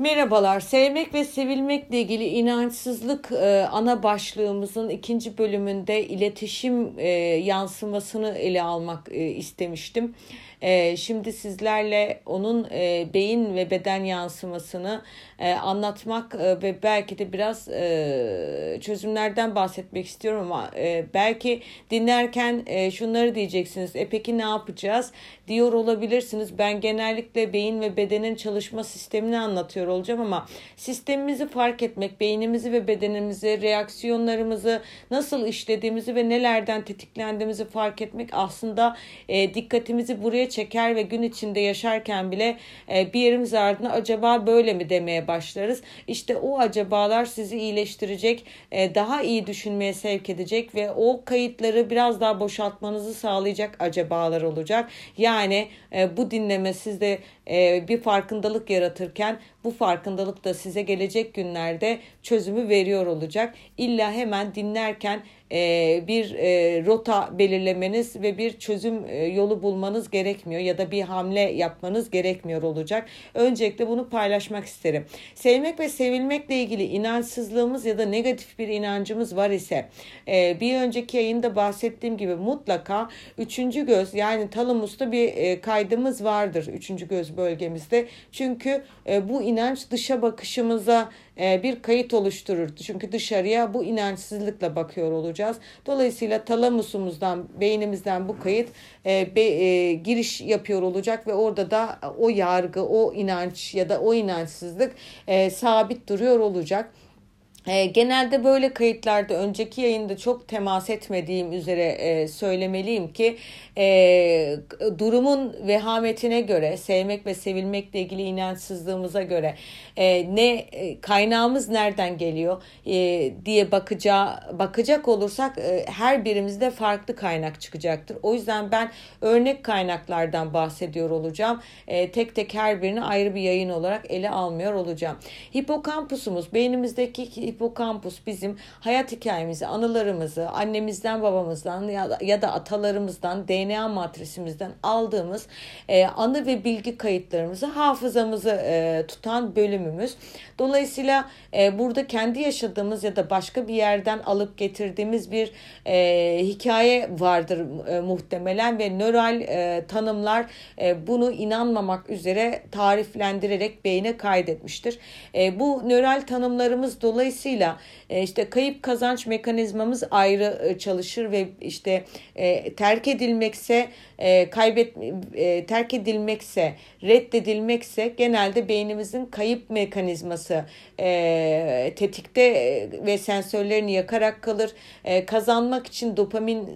Merhabalar. Sevmek ve sevilmekle ilgili inançsızlık e, ana başlığımızın ikinci bölümünde iletişim e, yansımasını ele almak e, istemiştim. E, şimdi sizlerle onun e, beyin ve beden yansımasını e, anlatmak e, ve belki de biraz e, çözümlerden bahsetmek istiyorum ama e, belki dinlerken e, şunları diyeceksiniz. E peki ne yapacağız? Diyor olabilirsiniz. Ben genellikle beyin ve bedenin çalışma sistemini anlatıyor olacağım ama sistemimizi fark etmek, beynimizi ve bedenimizi, reaksiyonlarımızı nasıl işlediğimizi ve nelerden tetiklendiğimizi fark etmek aslında e, dikkatimizi buraya çeker ve gün içinde yaşarken bile e, bir yerimiz ardına acaba böyle mi demeye başlarız. İşte o acabalar sizi iyileştirecek, e, daha iyi düşünmeye sevk edecek ve o kayıtları biraz daha boşaltmanızı sağlayacak acabalar olacak. Yani e, bu dinleme sizde bir farkındalık yaratırken bu farkındalık da size gelecek günlerde çözümü veriyor olacak. İlla hemen dinlerken e, bir e, rota belirlemeniz ve bir çözüm e, yolu bulmanız gerekmiyor ya da bir hamle yapmanız gerekmiyor olacak. Öncelikle bunu paylaşmak isterim. Sevmek ve sevilmekle ilgili inançsızlığımız ya da negatif bir inancımız var ise bir önceki yayında bahsettiğim gibi mutlaka üçüncü göz yani talamusta bir kaydımız vardır üçüncü göz bölgemizde. Çünkü bu inanç dışa bakışımıza e, bir kayıt oluşturur. Çünkü dışarıya bu inançsızlıkla bakıyor olacağız. Dolayısıyla talamusumuzdan, beynimizden bu kayıt e, be, e, giriş yapıyor olacak ve orada da o yargı, o inanç ya da o inançsızlık e, sabit duruyor olacak. E, genelde böyle kayıtlarda önceki yayında çok temas etmediğim üzere e, söylemeliyim ki e, durumun vehametine göre sevmek ve sevilmekle ilgili inançsızlığımıza göre e, ne kaynağımız nereden geliyor diye bakacağı bakacak olursak her birimizde farklı kaynak çıkacaktır. O yüzden ben örnek kaynaklardan bahsediyor olacağım. Tek tek her birini ayrı bir yayın olarak ele almıyor olacağım. Hipokampusumuz beynimizdeki hipokampus bizim hayat hikayemizi, anılarımızı annemizden babamızdan ya da, ya da atalarımızdan DNA matrisimizden aldığımız e, anı ve bilgi kayıtlarımızı hafızamızı e, tutan bölümümüz. Dolayısıyla e, burada kendi yaşadığımız ya da başka bir yerden alıp getirdiğimiz bir e, hikaye vardır e, muhtemelen ve nöral e, tanımlar e, bunu inanmamak üzere tariflendirerek beyne kaydetmiştir. E, bu nöral tanımlarımız dolayısıyla e, işte kayıp kazanç mekanizmamız ayrı e, çalışır ve işte e, terk edilmekse kaybet terk edilmekse reddedilmekse genelde beynimizin kayıp mekanizması tetikte ve sensörlerini yakarak kalır. Kazanmak için dopamin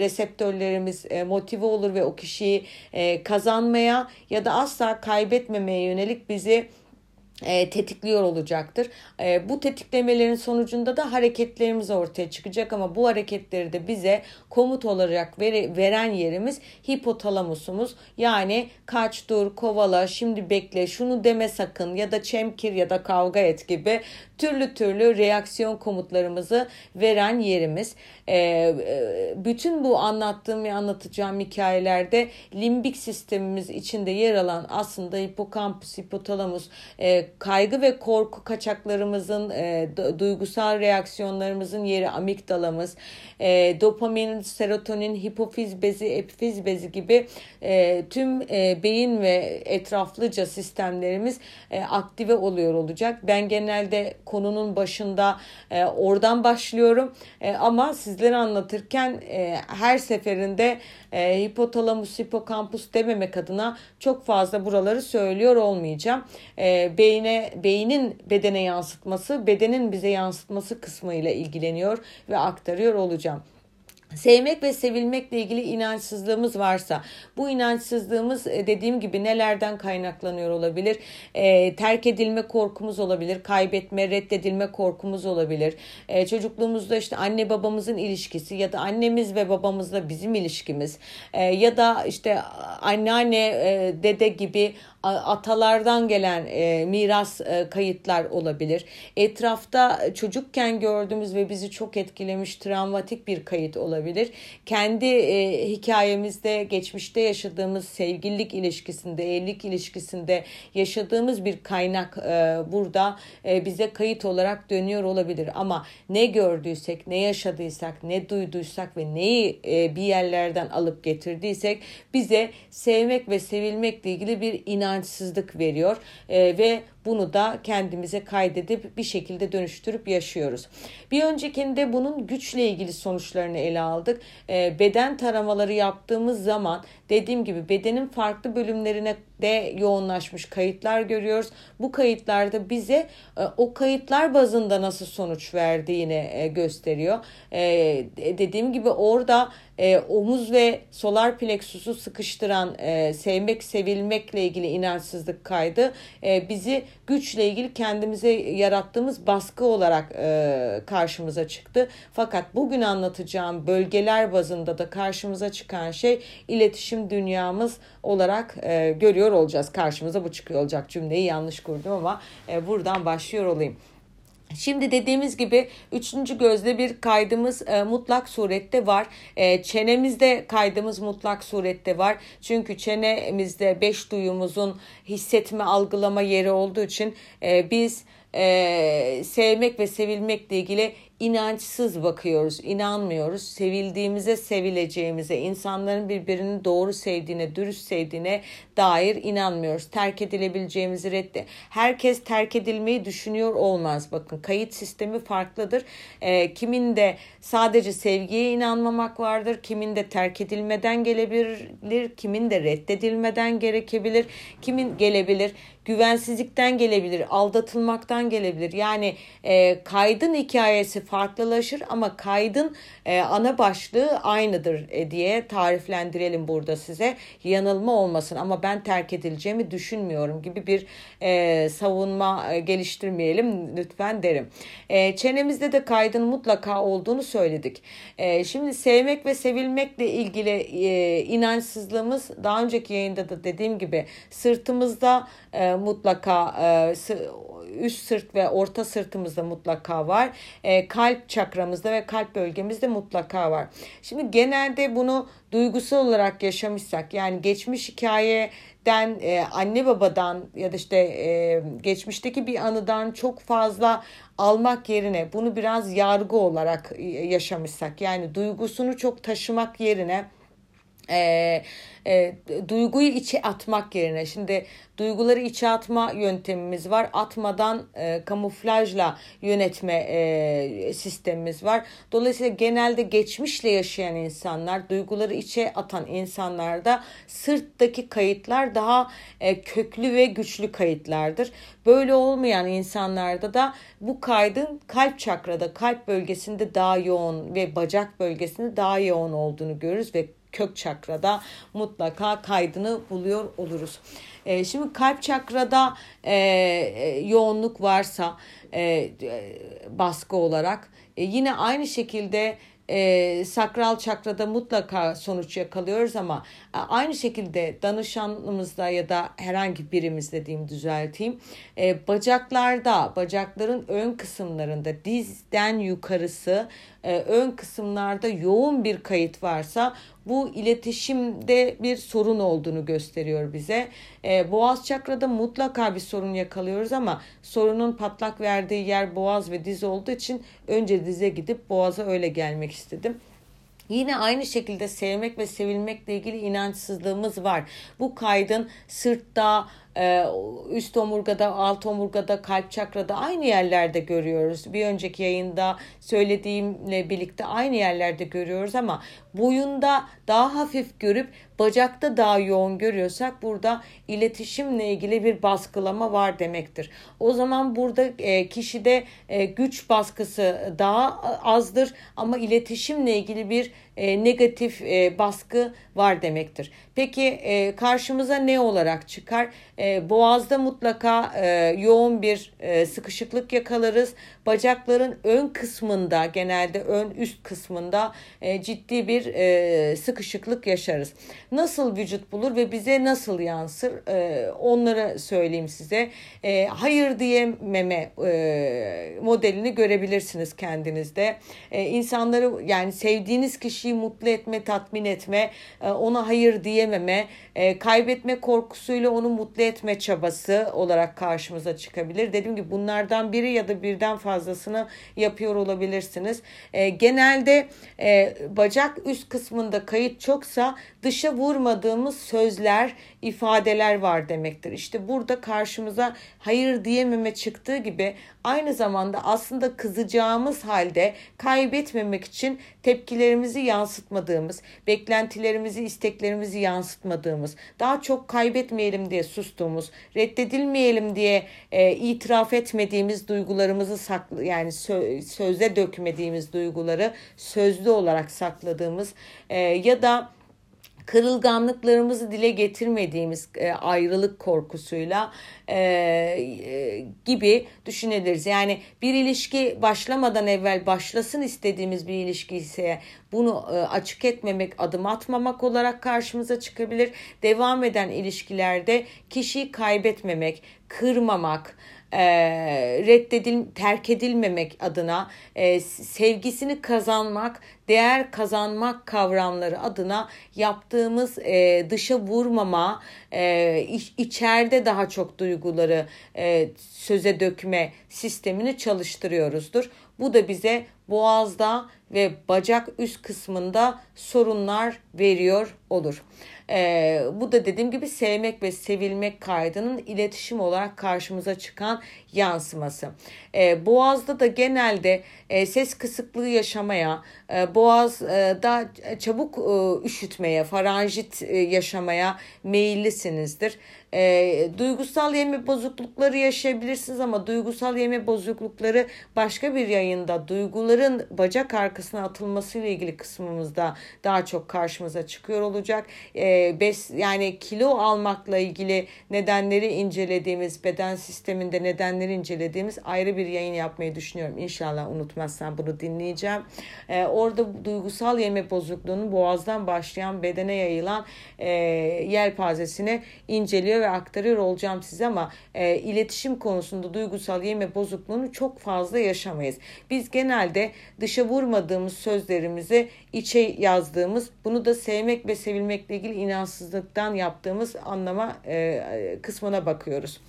reseptörlerimiz motive olur ve o kişiyi kazanmaya ya da asla kaybetmemeye yönelik bizi e, tetikliyor olacaktır. E, bu tetiklemelerin sonucunda da hareketlerimiz ortaya çıkacak ama bu hareketleri de bize komut olarak vere, veren yerimiz hipotalamusumuz. Yani kaç dur, kovala, şimdi bekle, şunu deme sakın ya da çemkir ya da kavga et gibi türlü türlü reaksiyon komutlarımızı veren yerimiz. E, e, bütün bu anlattığım ve anlatacağım hikayelerde limbik sistemimiz içinde yer alan aslında hipokampus, hipotalamus, e, kaygı ve korku kaçaklarımızın, e, duygusal reaksiyonlarımızın yeri amigdalamız, e, dopamin, serotonin, hipofiz bezi, epifiz bezi gibi e, tüm e, beyin ve etraflıca sistemlerimiz e, aktive oluyor olacak. Ben genelde konunun başında e, oradan başlıyorum e, ama sizlere anlatırken e, her seferinde e, hipotalamus, hipokampus dememek adına çok fazla buraları söylüyor olmayacağım. E, beyne, beynin bedene yansıtması, bedenin bize yansıtması kısmıyla ilgileniyor ve aktarıyor olacağım. Sevmek ve sevilmekle ilgili inançsızlığımız varsa bu inançsızlığımız e, dediğim gibi nelerden kaynaklanıyor olabilir? E, terk edilme korkumuz olabilir, kaybetme, reddedilme korkumuz olabilir. E, çocukluğumuzda işte anne babamızın ilişkisi ya da annemiz ve babamızla bizim ilişkimiz e, ya da işte anneanne, e, dede gibi atalardan gelen e, miras e, kayıtlar olabilir. Etrafta çocukken gördüğümüz ve bizi çok etkilemiş travmatik bir kayıt olabilir. Kendi e, hikayemizde geçmişte yaşadığımız sevgililik ilişkisinde, evlilik ilişkisinde yaşadığımız bir kaynak e, burada e, bize kayıt olarak dönüyor olabilir. Ama ne gördüysek, ne yaşadıysak, ne duyduysak ve neyi e, bir yerlerden alıp getirdiysek bize sevmek ve sevilmekle ilgili bir inançsızlık veriyor e, ve bunu da kendimize kaydedip bir şekilde dönüştürüp yaşıyoruz. Bir öncekinde bunun güçle ilgili sonuçlarını ele aldık. E, beden taramaları yaptığımız zaman dediğim gibi bedenin farklı bölümlerine de yoğunlaşmış kayıtlar görüyoruz. Bu kayıtlarda bize e, o kayıtlar bazında nasıl sonuç verdiğini e, gösteriyor. E, dediğim gibi orada e, omuz ve solar plexusu sıkıştıran e, sevmek sevilmekle ilgili inançsızlık kaydı e, bizi güçle ilgili kendimize yarattığımız baskı olarak e, karşımıza çıktı. Fakat bugün anlatacağım bölgeler bazında da karşımıza çıkan şey iletişim dünyamız olarak e, görüyor olacağız. Karşımıza bu çıkıyor olacak cümleyi yanlış kurdum ama e, buradan başlıyor olayım. Şimdi dediğimiz gibi üçüncü gözde bir kaydımız e, mutlak surette var. E, çenemizde kaydımız mutlak surette var. Çünkü çenemizde beş duyumuzun hissetme, algılama yeri olduğu için e, biz e, sevmek ve sevilmekle ilgili inançsız bakıyoruz, inanmıyoruz. Sevildiğimize, sevileceğimize, insanların birbirini doğru sevdiğine, dürüst sevdiğine dair inanmıyoruz. Terk edilebileceğimizi reddi. Herkes terk edilmeyi düşünüyor olmaz. Bakın kayıt sistemi farklıdır. E, kimin de sadece sevgiye inanmamak vardır. Kimin de terk edilmeden gelebilir. Kimin de reddedilmeden gerekebilir. Kimin gelebilir güvensizlikten gelebilir, aldatılmaktan gelebilir. Yani e, kaydın hikayesi farklılaşır ama kaydın e, ana başlığı aynıdır e, diye tariflendirelim burada size. Yanılma olmasın ama ben terk edileceğimi düşünmüyorum gibi bir e, savunma e, geliştirmeyelim lütfen derim. E, çenemizde de kaydın mutlaka olduğunu söyledik. E, şimdi sevmek ve sevilmekle ilgili e, inançsızlığımız daha önceki yayında da dediğim gibi sırtımızda e, mutlaka e, üst sırt ve orta sırtımızda mutlaka var. E, kalp çakramızda ve kalp bölgemizde mutlaka var. Şimdi genelde bunu duygusal olarak yaşamışsak yani geçmiş hikayeden e, anne babadan ya da işte e, geçmişteki bir anıdan çok fazla almak yerine bunu biraz yargı olarak yaşamışsak yani duygusunu çok taşımak yerine e, e, duyguyu içe atmak yerine şimdi duyguları içe atma yöntemimiz var. Atmadan e, kamuflajla yönetme e, sistemimiz var. Dolayısıyla genelde geçmişle yaşayan insanlar, duyguları içe atan insanlarda sırttaki kayıtlar daha e, köklü ve güçlü kayıtlardır. Böyle olmayan insanlarda da bu kaydın kalp çakrada, kalp bölgesinde daha yoğun ve bacak bölgesinde daha yoğun olduğunu görürüz ve kök çakrada mutlaka kaydını buluyor oluruz. E, şimdi kalp çakrada e, e yoğunluk varsa e, e, baskı olarak e, yine aynı şekilde e, sakral çakrada mutlaka sonuç yakalıyoruz ama e, aynı şekilde danışanımızda ya da herhangi birimizde diyeyim düzelteyim e, bacaklarda bacakların ön kısımlarında dizden yukarısı e, ön kısımlarda yoğun bir kayıt varsa bu iletişimde bir sorun olduğunu gösteriyor bize. E, boğaz çakrada mutlaka bir sorun yakalıyoruz ama sorunun patlak verdiği yer boğaz ve diz olduğu için önce dize gidip boğaza öyle gelmek istedim. Yine aynı şekilde sevmek ve sevilmekle ilgili inançsızlığımız var. Bu kaydın sırtta, üst omurgada, alt omurgada, kalp çakrada aynı yerlerde görüyoruz. Bir önceki yayında söylediğimle birlikte aynı yerlerde görüyoruz ama boyunda daha hafif görüp bacakta daha yoğun görüyorsak burada iletişimle ilgili bir baskılama var demektir. O zaman burada e, kişide e, güç baskısı daha azdır ama iletişimle ilgili bir e, negatif e, baskı var demektir. Peki karşımıza ne olarak çıkar? Boğazda mutlaka yoğun bir sıkışıklık yakalarız. Bacakların ön kısmında genelde ön üst kısmında ciddi bir sıkışıklık yaşarız. Nasıl vücut bulur ve bize nasıl yansır? E, onları söyleyeyim size. E, hayır diyememe e, modelini görebilirsiniz kendinizde. E, insanları yani sevdiğiniz kişiyi mutlu etme, tatmin etme, e, ona hayır diyememe, e, kaybetme korkusuyla onu mutlu etme çabası olarak karşımıza çıkabilir. Dediğim gibi bunlardan biri ya da birden fazlasını yapıyor olabilirsiniz. E, genelde e, bacak üst kısmında kayıt çoksa dışa vurmadığımız sözler, ifadeler var demektir. İşte burada karşımıza hayır diyememe çıktığı gibi aynı zamanda aslında kızacağımız halde kaybetmemek için tepkilerimizi yansıtmadığımız, beklentilerimizi, isteklerimizi yansıtmadığımız, daha çok kaybetmeyelim diye sustuğumuz, reddedilmeyelim diye e, itiraf etmediğimiz duygularımızı saklı yani sö söze dökmediğimiz duyguları sözlü olarak sakladığımız e, ya da kırılganlıklarımızı dile getirmediğimiz e, ayrılık korkusuyla e, e, gibi düşünebiliriz. Yani bir ilişki başlamadan evvel başlasın istediğimiz bir ilişki ise bunu e, açık etmemek, adım atmamak olarak karşımıza çıkabilir. Devam eden ilişkilerde kişiyi kaybetmemek, kırmamak, e, reddedil terk edilmemek adına e, sevgisini kazanmak değer kazanmak kavramları adına yaptığımız e, dışa vurmama e, iç, içeride daha çok duyguları e, söze dökme sistemini çalıştırıyoruzdur. Bu da bize boğazda ve bacak üst kısmında sorunlar veriyor olur. E, bu da dediğim gibi sevmek ve sevilmek kaydının iletişim olarak karşımıza çıkan yansıması. E, boğazda da genelde e, ses kısıklığı yaşamaya, e, boğazda çabuk e, üşütmeye, faranjit e, yaşamaya meyillisinizdir. E, duygusal yeme bozuklukları yaşayabilirsiniz ama duygusal yeme bozuklukları başka bir yayında duyguların bacak arkasına atılması ile ilgili kısmımızda daha çok karşımıza çıkıyor olacak. E, bes, yani kilo almakla ilgili nedenleri incelediğimiz beden sisteminde nedenleri incelediğimiz ayrı bir yayın yapmayı düşünüyorum. İnşallah unutmazsam bunu dinleyeceğim. E, orada duygusal yeme bozukluğunun boğazdan başlayan bedene yayılan e, yelpazesini inceliyor ve aktarıyor olacağım size ama e, iletişim konusunda duygusal yeme bozukluğunu çok fazla yaşamayız. Biz genelde dışa vurmadığımız sözlerimizi içe yazdığımız bunu da sevmek ve sevilmekle ilgili inansızlıktan yaptığımız anlama e, kısmına bakıyoruz.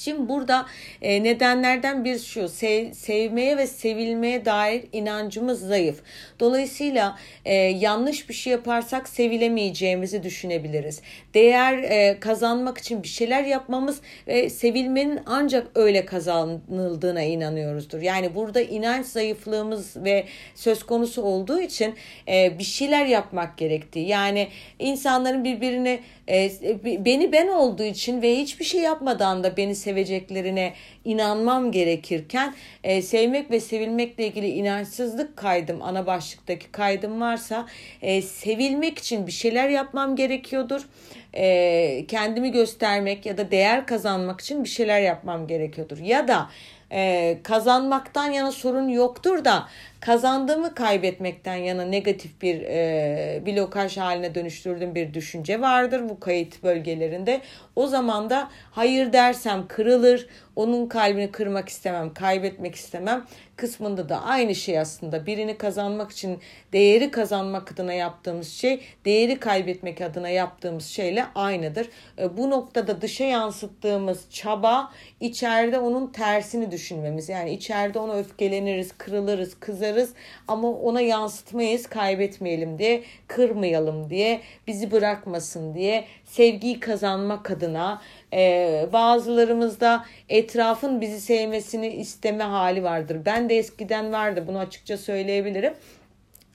Şimdi burada e, nedenlerden bir şu sev, sevmeye ve sevilmeye dair inancımız zayıf. Dolayısıyla e, yanlış bir şey yaparsak sevilemeyeceğimizi düşünebiliriz. Değer e, kazanmak için bir şeyler yapmamız ve sevilmenin ancak öyle kazanıldığına inanıyoruzdur. Yani burada inanç zayıflığımız ve söz konusu olduğu için e, bir şeyler yapmak gerektiği. Yani insanların birbirini e, beni ben olduğu için ve hiçbir şey yapmadan da beni seveceklerine inanmam gerekirken e, sevmek ve sevilmekle ilgili inançsızlık kaydım ana başlıktaki kaydım varsa e, sevilmek için bir şeyler yapmam gerekiyordur. E, kendimi göstermek ya da değer kazanmak için bir şeyler yapmam gerekiyordur. Ya da e, kazanmaktan yana sorun yoktur da kazandığımı kaybetmekten yana negatif bir e, blokaj haline dönüştürdüğüm bir düşünce vardır bu kayıt bölgelerinde. O zaman da hayır dersem kırılır, onun kalbini kırmak istemem, kaybetmek istemem kısmında da aynı şey aslında. Birini kazanmak için değeri kazanmak adına yaptığımız şey, değeri kaybetmek adına yaptığımız şeyle aynıdır. E, bu noktada dışa yansıttığımız çaba içeride onun tersini düşünmemiz. Yani içeride ona öfkeleniriz, kırılırız, kızarız ama ona yansıtmayız, kaybetmeyelim diye, kırmayalım diye, bizi bırakmasın diye, sevgiyi kazanmak adına ee, bazılarımızda etrafın bizi sevmesini isteme hali vardır. Ben de eskiden vardı bunu açıkça söyleyebilirim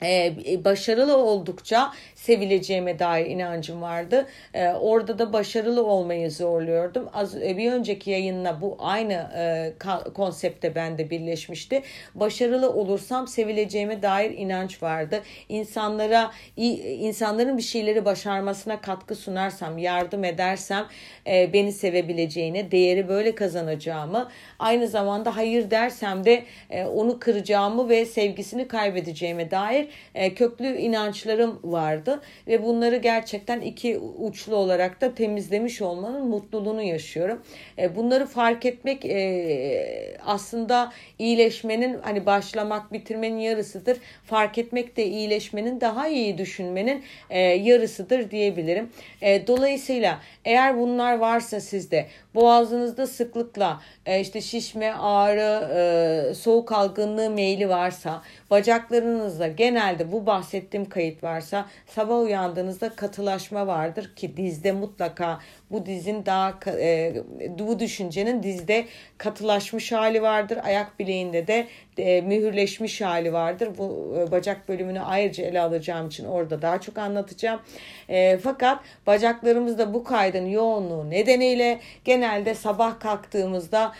ee, başarılı oldukça sevileceğime dair inancım vardı. Ee, orada da başarılı olmayı zorluyordum. Az e, bir önceki yayınla bu aynı e, konsepte bende birleşmişti. Başarılı olursam sevileceğime dair inanç vardı. İnsanlara insanların bir şeyleri başarmasına katkı sunarsam, yardım edersem e, beni sevebileceğine, değeri böyle kazanacağımı, aynı zamanda hayır dersem de e, onu kıracağımı ve sevgisini kaybedeceğime dair e, köklü inançlarım vardı ve bunları gerçekten iki uçlu olarak da temizlemiş olmanın mutluluğunu yaşıyorum. E, bunları fark etmek e, aslında iyileşmenin hani başlamak bitirmenin yarısıdır. Fark etmek de iyileşmenin daha iyi düşünmenin yarısıdır diyebilirim. Dolayısıyla eğer bunlar varsa sizde boğazınızda sıklıkla işte şişme, ağrı, soğuk algınlığı meyli varsa, bacaklarınızda genelde bu bahsettiğim kayıt varsa sabah uyandığınızda katılaşma vardır ki dizde mutlaka bu dizin daha e, bu düşüncenin dizde katılaşmış hali vardır. Ayak bileğinde de e, mühürleşmiş hali vardır. Bu e, bacak bölümünü ayrıca ele alacağım için orada daha çok anlatacağım. E, fakat bacaklarımızda bu kaydın yoğunluğu nedeniyle genelde sabah kalktığımızda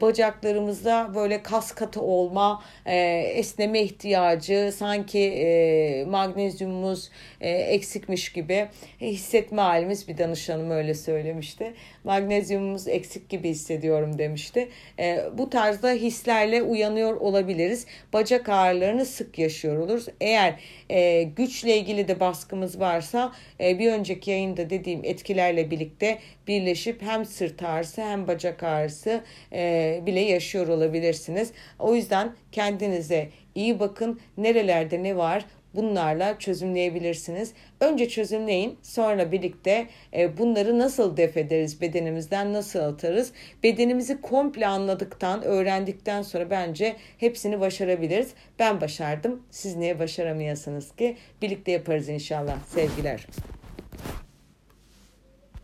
bacaklarımızda böyle kas katı olma, esneme ihtiyacı, sanki magnezyumumuz eksikmiş gibi hissetme halimiz bir danışanım öyle söylemişti. Magnezyumumuz eksik gibi hissediyorum demişti. E, bu tarzda hislerle uyanıyor olabiliriz. Bacak ağrılarını sık yaşıyor oluruz. Eğer e, güçle ilgili de baskımız varsa e, bir önceki yayında dediğim etkilerle birlikte birleşip hem sırt ağrısı hem bacak ağrısı e, bile yaşıyor olabilirsiniz. O yüzden kendinize iyi bakın. Nerelerde ne var? Bunlarla çözümleyebilirsiniz. Önce çözümleyin sonra birlikte e, bunları nasıl def ederiz bedenimizden nasıl atarız. Bedenimizi komple anladıktan öğrendikten sonra bence hepsini başarabiliriz. Ben başardım siz niye başaramayasınız ki birlikte yaparız inşallah sevgiler.